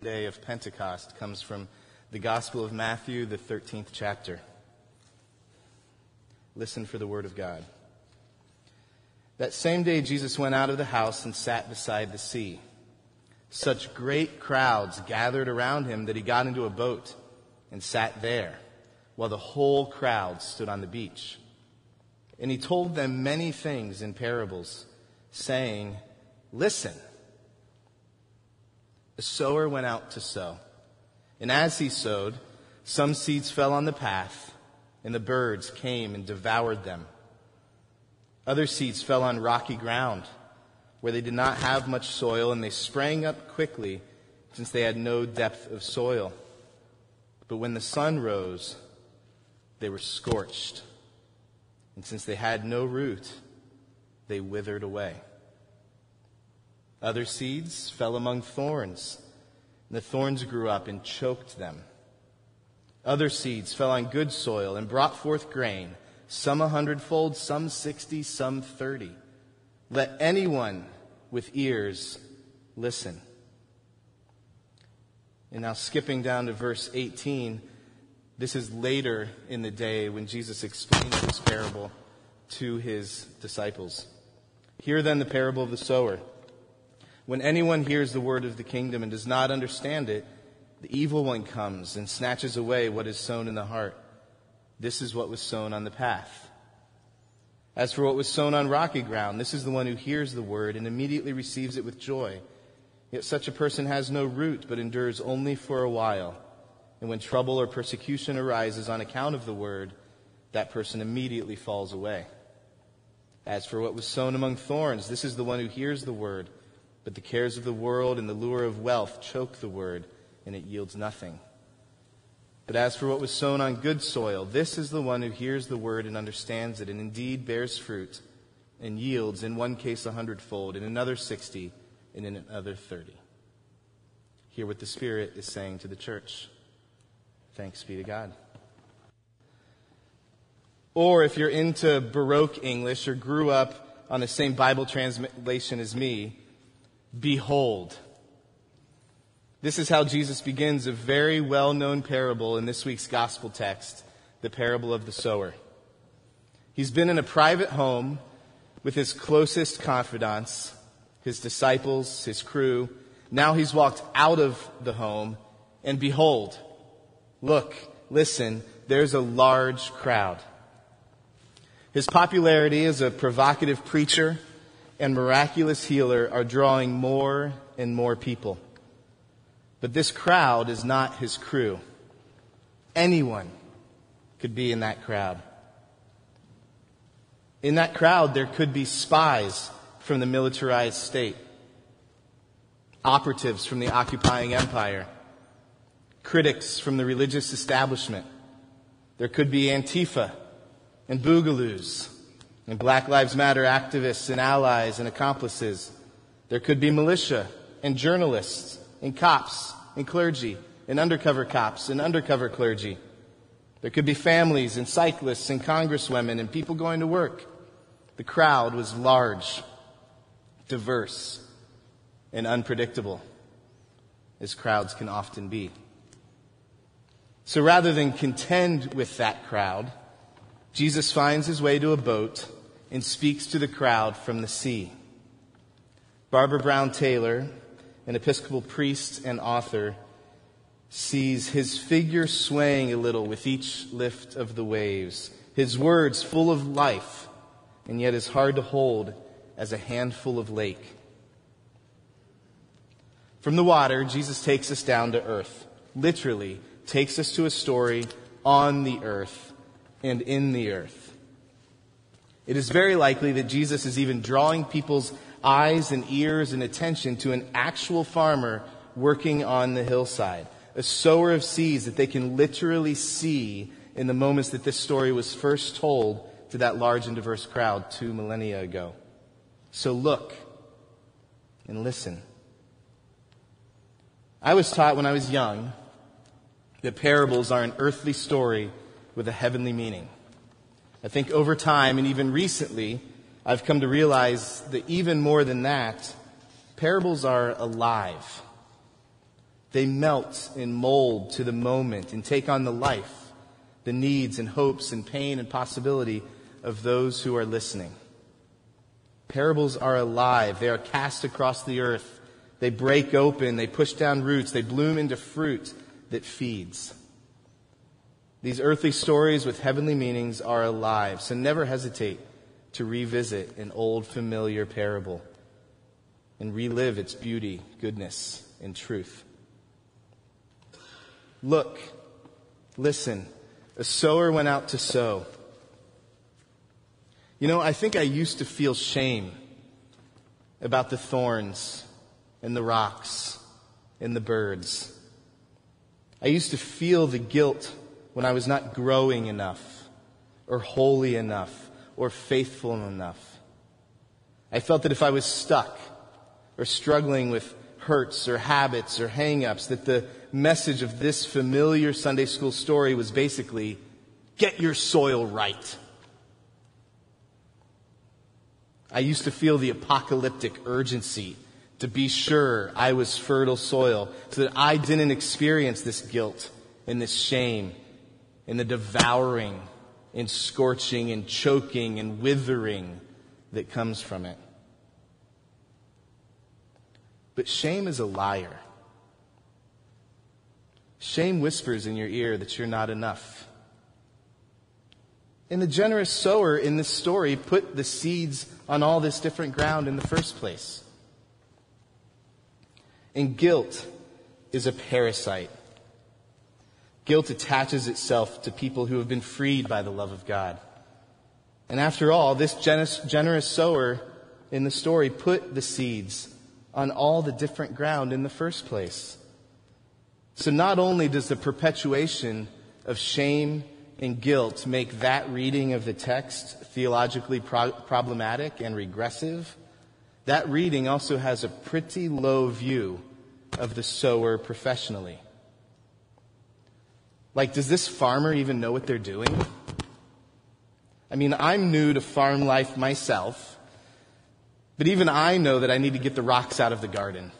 day of Pentecost comes from the Gospel of Matthew, the 13th chapter. Listen for the word of God. That same day, Jesus went out of the house and sat beside the sea. Such great crowds gathered around him that he got into a boat and sat there, while the whole crowd stood on the beach. And he told them many things in parables, saying, Listen. The sower went out to sow. And as he sowed, some seeds fell on the path, and the birds came and devoured them. Other seeds fell on rocky ground, where they did not have much soil, and they sprang up quickly, since they had no depth of soil. But when the sun rose, they were scorched. And since they had no root, they withered away. Other seeds fell among thorns, and the thorns grew up and choked them. Other seeds fell on good soil and brought forth grain, some a hundredfold, some sixty, some thirty. Let anyone with ears listen. And now, skipping down to verse 18, this is later in the day when Jesus explains this parable to his disciples. Hear then the parable of the sower. When anyone hears the word of the kingdom and does not understand it, the evil one comes and snatches away what is sown in the heart. This is what was sown on the path. As for what was sown on rocky ground, this is the one who hears the word and immediately receives it with joy. Yet such a person has no root, but endures only for a while. And when trouble or persecution arises on account of the word, that person immediately falls away. As for what was sown among thorns, this is the one who hears the word but the cares of the world and the lure of wealth choke the word, and it yields nothing. But as for what was sown on good soil, this is the one who hears the word and understands it, and indeed bears fruit, and yields in one case a hundredfold, in another sixty, and in another thirty. Hear what the Spirit is saying to the church. Thanks be to God. Or if you're into Baroque English or grew up on the same Bible translation as me, Behold. This is how Jesus begins a very well known parable in this week's gospel text, the parable of the sower. He's been in a private home with his closest confidants, his disciples, his crew. Now he's walked out of the home, and behold, look, listen, there's a large crowd. His popularity as a provocative preacher and miraculous healer are drawing more and more people. But this crowd is not his crew. Anyone could be in that crowd. In that crowd, there could be spies from the militarized state, operatives from the occupying empire, critics from the religious establishment. There could be Antifa and Boogaloos and Black Lives Matter activists and allies and accomplices. There could be militia and journalists and cops and clergy and undercover cops and undercover clergy. There could be families and cyclists and congresswomen and people going to work. The crowd was large, diverse, and unpredictable, as crowds can often be. So rather than contend with that crowd, Jesus finds his way to a boat and speaks to the crowd from the sea. Barbara Brown Taylor, an Episcopal priest and author, sees his figure swaying a little with each lift of the waves, his words full of life, and yet as hard to hold as a handful of lake. From the water, Jesus takes us down to earth, literally takes us to a story on the earth and in the earth. It is very likely that Jesus is even drawing people's eyes and ears and attention to an actual farmer working on the hillside, a sower of seeds that they can literally see in the moments that this story was first told to that large and diverse crowd two millennia ago. So look and listen. I was taught when I was young that parables are an earthly story with a heavenly meaning. I think over time and even recently, I've come to realize that even more than that, parables are alive. They melt and mold to the moment and take on the life, the needs and hopes and pain and possibility of those who are listening. Parables are alive. They are cast across the earth. They break open. They push down roots. They bloom into fruit that feeds. These earthly stories with heavenly meanings are alive, so never hesitate to revisit an old familiar parable and relive its beauty, goodness, and truth. Look, listen, a sower went out to sow. You know, I think I used to feel shame about the thorns and the rocks and the birds. I used to feel the guilt when I was not growing enough or holy enough or faithful enough. I felt that if I was stuck or struggling with hurts or habits or hang ups, that the message of this familiar Sunday school story was basically get your soil right. I used to feel the apocalyptic urgency to be sure I was fertile soil so that I didn't experience this guilt and this shame and the devouring and scorching and choking and withering that comes from it. But shame is a liar. Shame whispers in your ear that you're not enough. And the generous sower in this story put the seeds on all this different ground in the first place. And guilt is a parasite. Guilt attaches itself to people who have been freed by the love of God. And after all, this generous, generous sower in the story put the seeds on all the different ground in the first place. So not only does the perpetuation of shame and guilt make that reading of the text theologically pro- problematic and regressive, that reading also has a pretty low view of the sower professionally. Like, does this farmer even know what they're doing? I mean, I'm new to farm life myself, but even I know that I need to get the rocks out of the garden.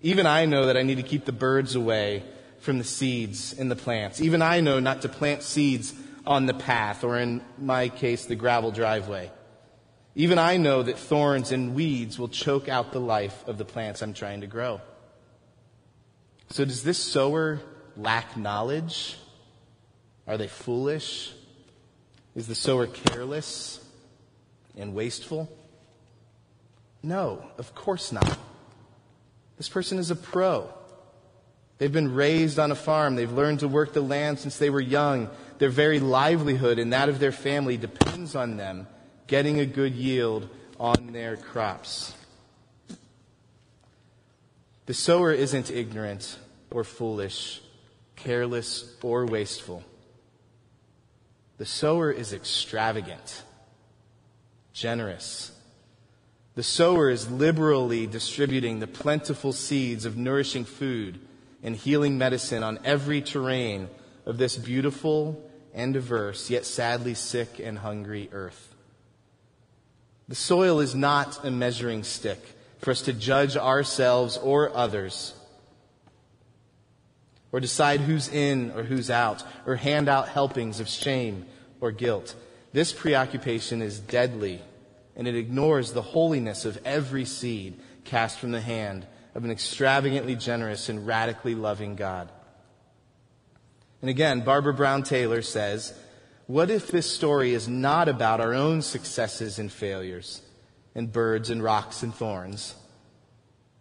Even I know that I need to keep the birds away from the seeds in the plants. Even I know not to plant seeds on the path, or in my case, the gravel driveway. Even I know that thorns and weeds will choke out the life of the plants I'm trying to grow. So does this sower lack knowledge? Are they foolish? Is the sower careless and wasteful? No, of course not. This person is a pro. They've been raised on a farm. They've learned to work the land since they were young. Their very livelihood and that of their family depends on them getting a good yield on their crops. The sower isn't ignorant or foolish careless, or wasteful. The sower is extravagant, generous. The sower is liberally distributing the plentiful seeds of nourishing food and healing medicine on every terrain of this beautiful and diverse, yet sadly sick and hungry earth. The soil is not a measuring stick for us to judge ourselves or others or decide who's in or who's out, or hand out helpings of shame or guilt. This preoccupation is deadly, and it ignores the holiness of every seed cast from the hand of an extravagantly generous and radically loving God. And again, Barbara Brown Taylor says, What if this story is not about our own successes and failures, and birds and rocks and thorns?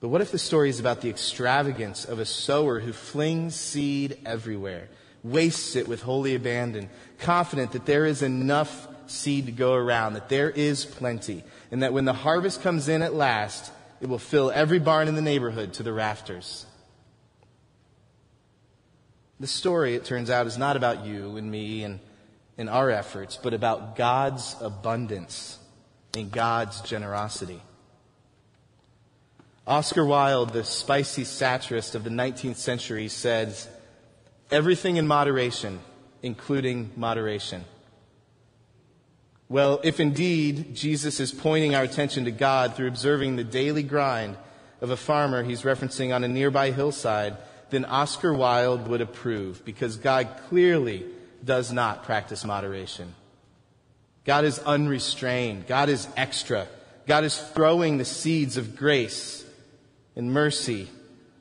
But what if the story is about the extravagance of a sower who flings seed everywhere, wastes it with holy abandon, confident that there is enough seed to go around, that there is plenty, and that when the harvest comes in at last, it will fill every barn in the neighborhood to the rafters? The story, it turns out, is not about you and me and, and our efforts, but about God's abundance and God's generosity. Oscar Wilde, the spicy satirist of the 19th century, says, Everything in moderation, including moderation. Well, if indeed Jesus is pointing our attention to God through observing the daily grind of a farmer he's referencing on a nearby hillside, then Oscar Wilde would approve because God clearly does not practice moderation. God is unrestrained. God is extra. God is throwing the seeds of grace and mercy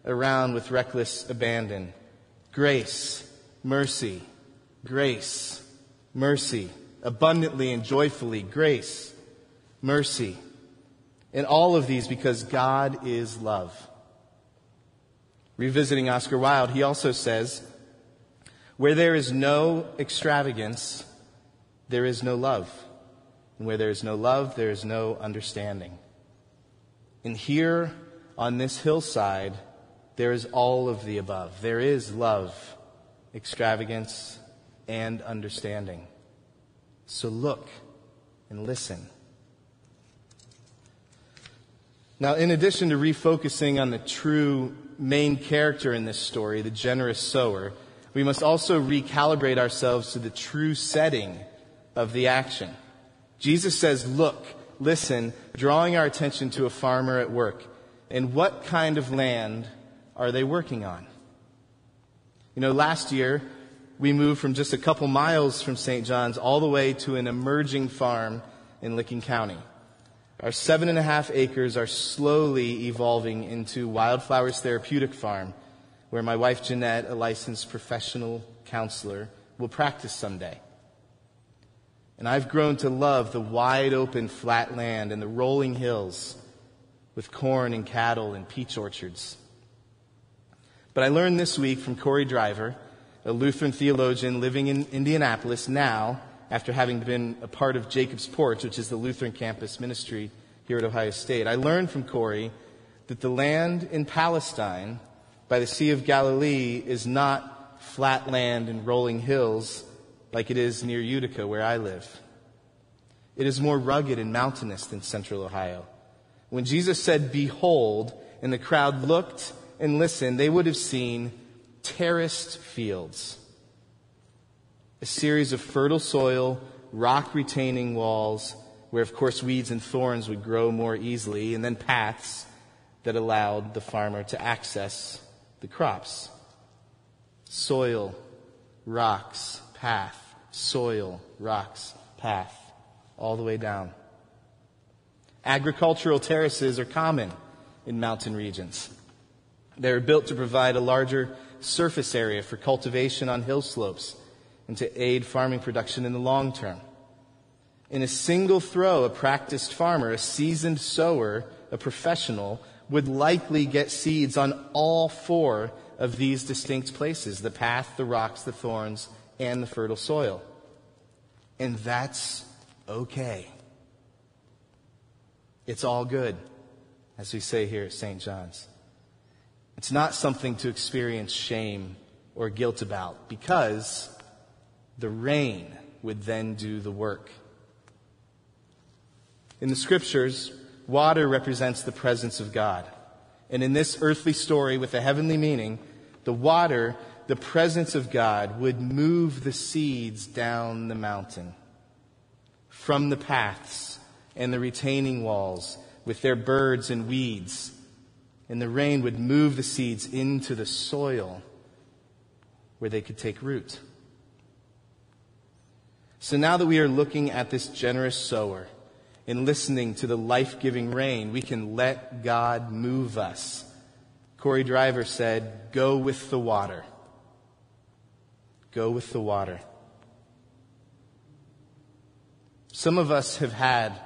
around with reckless abandon. Grace, mercy, grace, mercy, abundantly and joyfully, grace, mercy. And all of these because God is love. Revisiting Oscar Wilde, he also says, Where there is no extravagance, there is no love. And where there is no love, there is no understanding. And here on this hillside, there is all of the above. There is love, extravagance, and understanding. So look and listen. Now, in addition to refocusing on the true main character in this story, the generous sower, we must also recalibrate ourselves to the true setting of the action. Jesus says, Look, listen, drawing our attention to a farmer at work. And what kind of land are they working on? You know, last year, we moved from just a couple miles from St. John's all the way to an emerging farm in Licking County. Our seven and a half acres are slowly evolving into Wildflowers Therapeutic Farm, where my wife Jeanette, a licensed professional counselor, will practice someday. And I've grown to love the wide open flat land and the rolling hills with corn and cattle and peach orchards. But I learned this week from Corey Driver, a Lutheran theologian living in Indianapolis now, after having been a part of Jacob's Porch, which is the Lutheran campus ministry here at Ohio State. I learned from Corey that the land in Palestine by the Sea of Galilee is not flat land and rolling hills like it is near Utica, where I live. It is more rugged and mountainous than central Ohio. When Jesus said, Behold, and the crowd looked and listened, they would have seen terraced fields a series of fertile soil, rock retaining walls, where, of course, weeds and thorns would grow more easily, and then paths that allowed the farmer to access the crops. Soil, rocks, path, soil, rocks, path, all the way down. Agricultural terraces are common in mountain regions. They're built to provide a larger surface area for cultivation on hill slopes and to aid farming production in the long term. In a single throw, a practiced farmer, a seasoned sower, a professional, would likely get seeds on all four of these distinct places the path, the rocks, the thorns, and the fertile soil. And that's okay. It's all good, as we say here at St. John's. It's not something to experience shame or guilt about because the rain would then do the work. In the scriptures, water represents the presence of God. And in this earthly story with a heavenly meaning, the water, the presence of God, would move the seeds down the mountain from the paths and the retaining walls with their birds and weeds. And the rain would move the seeds into the soil where they could take root. So now that we are looking at this generous sower and listening to the life giving rain, we can let God move us. Corey Driver said, Go with the water. Go with the water. Some of us have had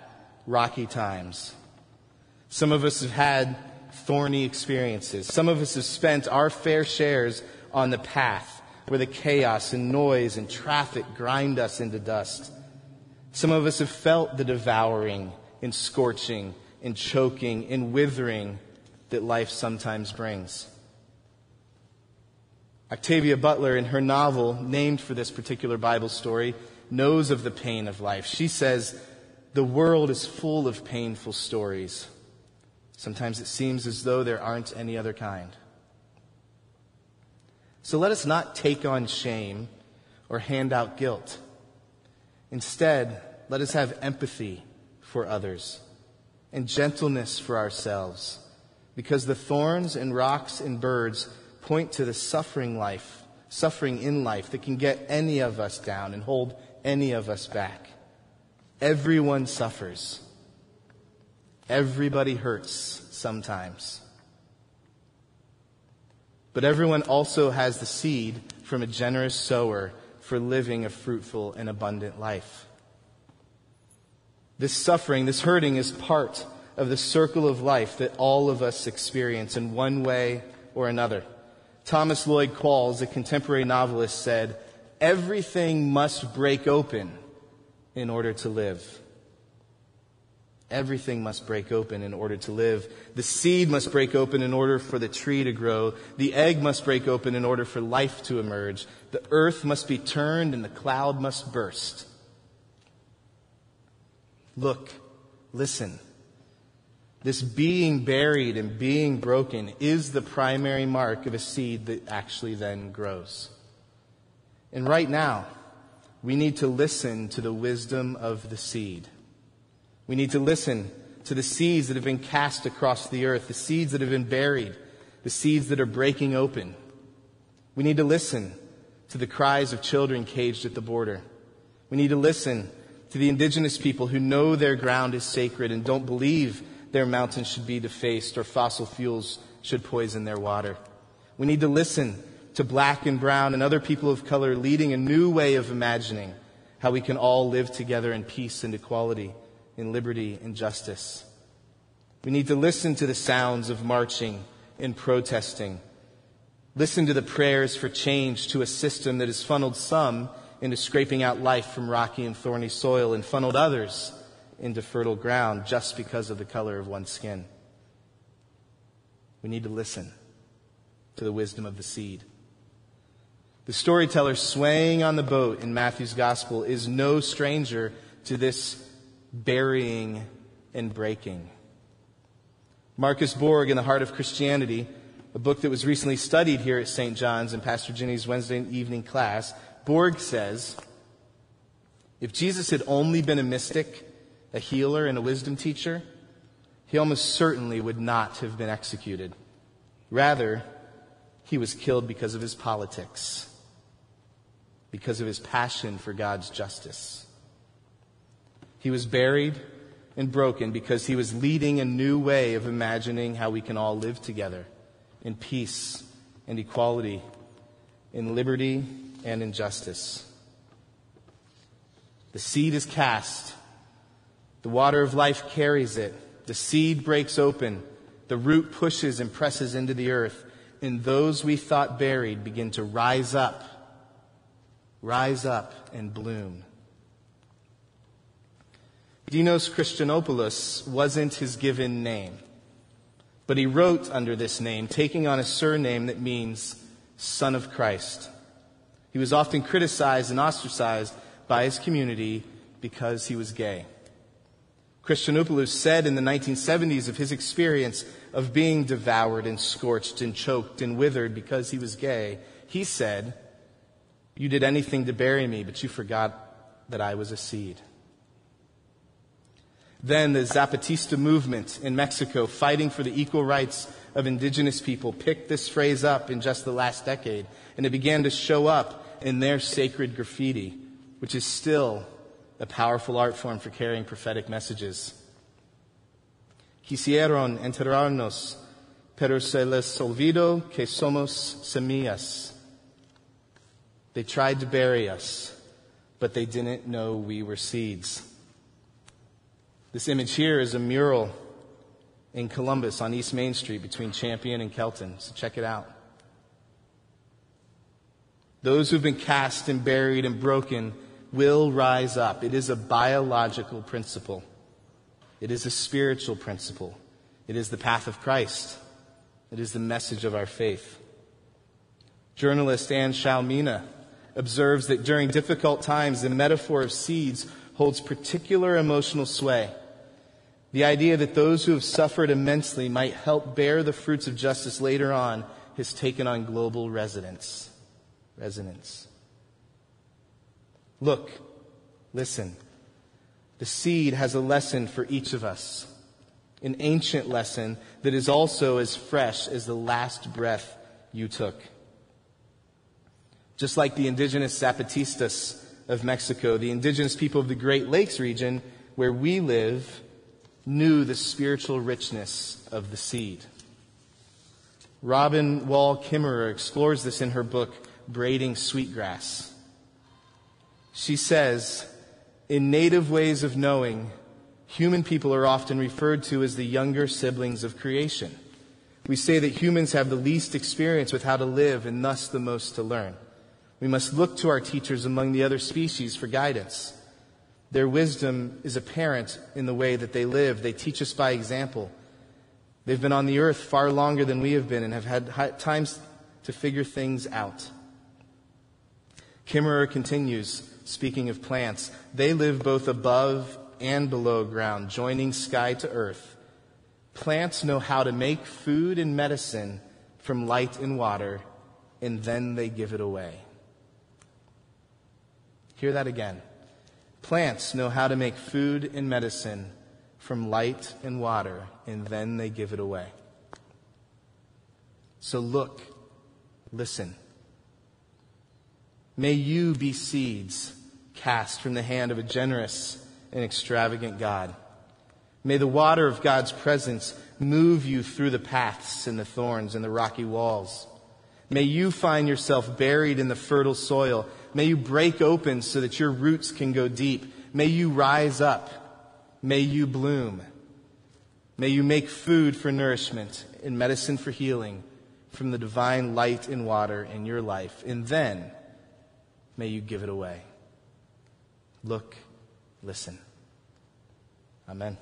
rocky times. Some of us have had thorny experiences. Some of us have spent our fair shares on the path where the chaos and noise and traffic grind us into dust. Some of us have felt the devouring and scorching and choking and withering that life sometimes brings. Octavia Butler, in her novel named for this particular Bible story, knows of the pain of life. She says, The world is full of painful stories. Sometimes it seems as though there aren't any other kind. So let us not take on shame or hand out guilt. Instead, let us have empathy for others and gentleness for ourselves, because the thorns and rocks and birds point to the suffering life, suffering in life that can get any of us down and hold any of us back. Everyone suffers. Everybody hurts sometimes. But everyone also has the seed from a generous sower for living a fruitful and abundant life. This suffering, this hurting is part of the circle of life that all of us experience in one way or another. Thomas Lloyd Qualls, a contemporary novelist, said, Everything must break open in order to live. Everything must break open in order to live. The seed must break open in order for the tree to grow. The egg must break open in order for life to emerge. The earth must be turned and the cloud must burst. Look, listen. This being buried and being broken is the primary mark of a seed that actually then grows. And right now, we need to listen to the wisdom of the seed. We need to listen to the seeds that have been cast across the earth, the seeds that have been buried, the seeds that are breaking open. We need to listen to the cries of children caged at the border. We need to listen to the indigenous people who know their ground is sacred and don't believe their mountains should be defaced or fossil fuels should poison their water. We need to listen to black and brown and other people of color leading a new way of imagining how we can all live together in peace and equality in liberty and justice. We need to listen to the sounds of marching and protesting. Listen to the prayers for change to a system that has funneled some into scraping out life from rocky and thorny soil and funneled others into fertile ground just because of the color of one's skin. We need to listen to the wisdom of the seed. The storyteller swaying on the boat in Matthew's gospel is no stranger to this burying and breaking. Marcus Borg in The Heart of Christianity, a book that was recently studied here at St. John's in Pastor Ginny's Wednesday evening class, Borg says, if Jesus had only been a mystic, a healer, and a wisdom teacher, he almost certainly would not have been executed. Rather, he was killed because of his politics, because of his passion for God's justice. He was buried and broken because he was leading a new way of imagining how we can all live together in peace and equality, in liberty and in justice. The seed is cast. The water of life carries it. The seed breaks open. The root pushes and presses into the earth. And those we thought buried begin to rise up, rise up and bloom. Dinos Christianopoulos wasn't his given name, but he wrote under this name, taking on a surname that means Son of Christ. He was often criticized and ostracized by his community because he was gay. Christianopoulos said in the 1970s of his experience of being devoured and scorched and choked and withered because he was gay, he said, You did anything to bury me, but you forgot that I was a seed. Then the Zapatista movement in Mexico, fighting for the equal rights of indigenous people, picked this phrase up in just the last decade, and it began to show up in their sacred graffiti, which is still a powerful art form for carrying prophetic messages. Quisieron enterrarnos, pero se les olvidó que somos semillas. They tried to bury us, but they didn't know we were seeds. This image here is a mural in Columbus on East Main Street between Champion and Kelton. So check it out. Those who've been cast and buried and broken will rise up. It is a biological principle. It is a spiritual principle. It is the path of Christ. It is the message of our faith. Journalist Anne Shalmina observes that during difficult times, the metaphor of seeds holds particular emotional sway. The idea that those who have suffered immensely might help bear the fruits of justice later on has taken on global resonance. Resonance. Look, listen. The seed has a lesson for each of us. an ancient lesson that is also as fresh as the last breath you took. Just like the indigenous Zapatistas of Mexico, the indigenous people of the Great Lakes region where we live knew the spiritual richness of the seed. Robin Wall Kimmerer explores this in her book, Braiding Sweetgrass. She says, in native ways of knowing, human people are often referred to as the younger siblings of creation. We say that humans have the least experience with how to live and thus the most to learn. We must look to our teachers among the other species for guidance. Their wisdom is apparent in the way that they live. They teach us by example. They've been on the earth far longer than we have been and have had times to figure things out. Kimmerer continues, speaking of plants. They live both above and below ground, joining sky to earth. Plants know how to make food and medicine from light and water, and then they give it away. Hear that again. Plants know how to make food and medicine from light and water, and then they give it away. So look, listen. May you be seeds cast from the hand of a generous and extravagant God. May the water of God's presence move you through the paths and the thorns and the rocky walls. May you find yourself buried in the fertile soil May you break open so that your roots can go deep. May you rise up. May you bloom. May you make food for nourishment and medicine for healing from the divine light and water in your life. And then may you give it away. Look, listen. Amen.